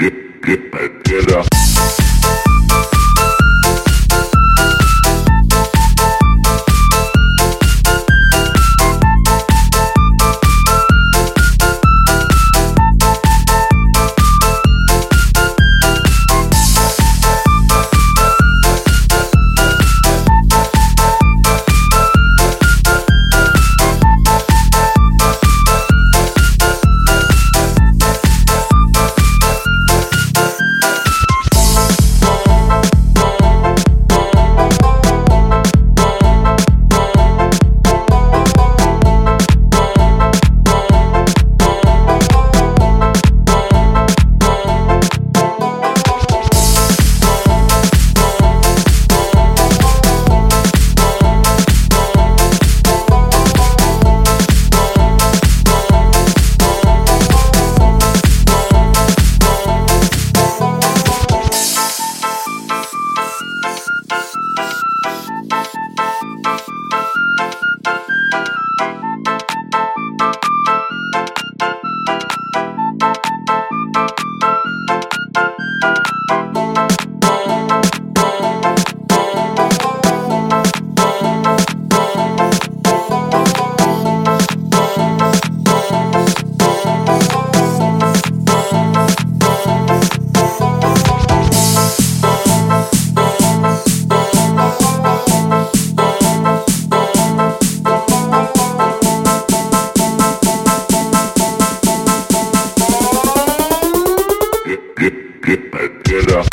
yeah. get, get, get, up.